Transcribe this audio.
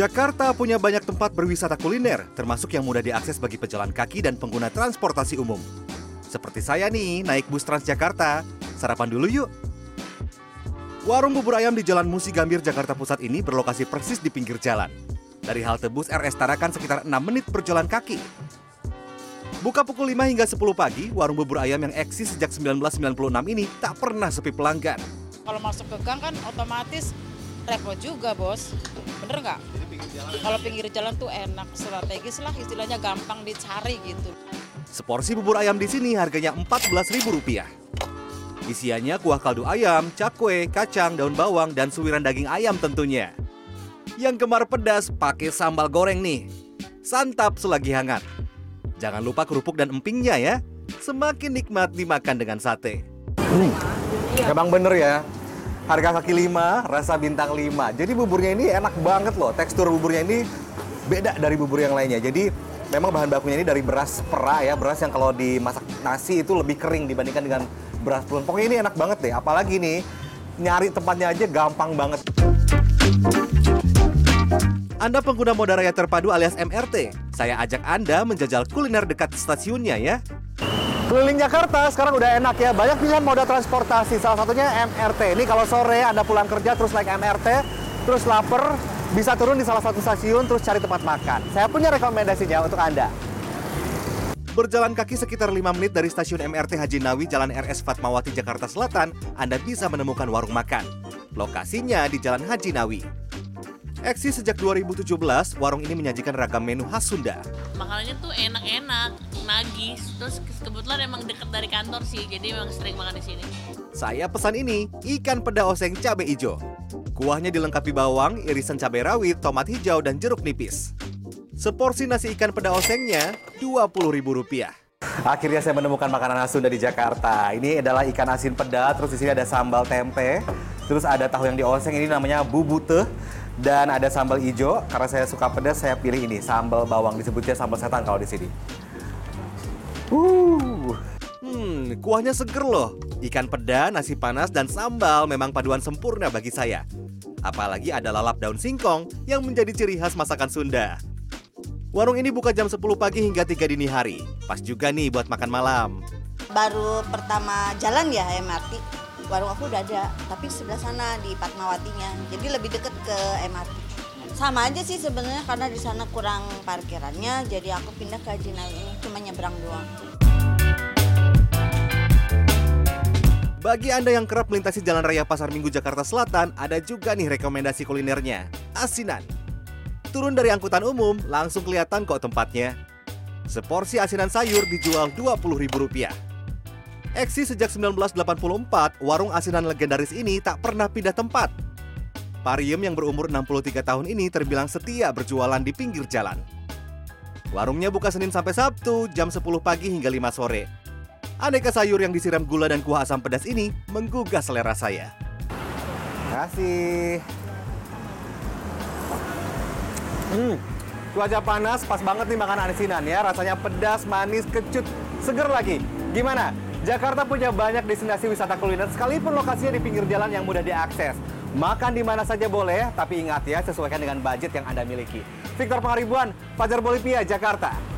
Jakarta punya banyak tempat berwisata kuliner, termasuk yang mudah diakses bagi pejalan kaki dan pengguna transportasi umum. Seperti saya nih, naik bus Transjakarta. Sarapan dulu yuk. Warung bubur ayam di Jalan Musi Gambir, Jakarta Pusat ini berlokasi persis di pinggir jalan. Dari halte bus RS Tarakan sekitar 6 menit berjalan kaki. Buka pukul 5 hingga 10 pagi, warung bubur ayam yang eksis sejak 1996 ini tak pernah sepi pelanggan. Kalau masuk ke gang kan otomatis repot juga bos, bener nggak? Kalau pinggir jalan tuh enak, strategis lah istilahnya gampang dicari gitu. Seporsi bubur ayam di sini harganya Rp14.000. Isiannya kuah kaldu ayam, cakwe, kacang, daun bawang, dan suwiran daging ayam tentunya. Yang gemar pedas pakai sambal goreng nih. Santap selagi hangat. Jangan lupa kerupuk dan empingnya ya. Semakin nikmat dimakan dengan sate. Hmm, emang bener ya. Harga kaki 5, rasa bintang 5. Jadi buburnya ini enak banget loh. Tekstur buburnya ini beda dari bubur yang lainnya. Jadi memang bahan bakunya ini dari beras pera ya. Beras yang kalau dimasak nasi itu lebih kering dibandingkan dengan beras pulen. Pokoknya ini enak banget deh. Apalagi nih, nyari tempatnya aja gampang banget. Anda pengguna moda raya terpadu alias MRT, saya ajak Anda menjajal kuliner dekat stasiunnya ya. Keliling Jakarta sekarang udah enak ya. Banyak pilihan moda transportasi. Salah satunya MRT. Ini kalau sore Anda pulang kerja terus naik MRT, terus lapar, bisa turun di salah satu stasiun terus cari tempat makan. Saya punya rekomendasinya untuk Anda. Berjalan kaki sekitar 5 menit dari stasiun MRT Haji Nawi Jalan RS Fatmawati Jakarta Selatan, Anda bisa menemukan warung makan. Lokasinya di Jalan Haji Nawi. Eksis sejak 2017, warung ini menyajikan ragam menu khas Sunda. makanannya tuh enak-enak, nagih. Terus kebetulan emang deket dari kantor sih, jadi memang sering makan di sini. Saya pesan ini, ikan peda oseng cabai hijau. Kuahnya dilengkapi bawang, irisan cabai rawit, tomat hijau, dan jeruk nipis. Seporsi nasi ikan peda osengnya Rp20.000. Akhirnya saya menemukan makanan khas Sunda di Jakarta. Ini adalah ikan asin peda, terus di sini ada sambal tempe, terus ada tahu yang dioseng ini namanya bubute, dan ada sambal hijau. Karena saya suka pedas, saya pilih ini sambal bawang disebutnya sambal setan kalau di sini. Uh. Hmm, kuahnya seger loh. Ikan peda, nasi panas, dan sambal memang paduan sempurna bagi saya. Apalagi ada lalap daun singkong yang menjadi ciri khas masakan Sunda. Warung ini buka jam 10 pagi hingga 3 dini hari. Pas juga nih buat makan malam. baru pertama jalan ya MRT warung aku udah ada tapi sebelah sana di Fatmawatinya jadi lebih deket ke MRT sama aja sih sebenarnya karena di sana kurang parkirannya jadi aku pindah ke Haji Nawi ini cuma nyebrang doang Bagi Anda yang kerap melintasi Jalan Raya Pasar Minggu Jakarta Selatan, ada juga nih rekomendasi kulinernya, asinan. Turun dari angkutan umum, langsung kelihatan kok tempatnya. Seporsi asinan sayur dijual Rp20.000. Eksis sejak 1984, warung asinan legendaris ini tak pernah pindah tempat. Pariem yang berumur 63 tahun ini terbilang setia berjualan di pinggir jalan. Warungnya buka Senin sampai Sabtu, jam 10 pagi hingga 5 sore. Aneka sayur yang disiram gula dan kuah asam pedas ini menggugah selera saya. Kasih. Hmm, cuaca panas, pas banget nih makan asinan ya. Rasanya pedas, manis, kecut, seger lagi. Gimana? Jakarta punya banyak destinasi wisata kuliner, sekalipun lokasinya di pinggir jalan yang mudah diakses. Makan di mana saja boleh, tapi ingat ya, sesuaikan dengan budget yang Anda miliki. Victor Pangaribuan, Fajar Bolivia, Jakarta.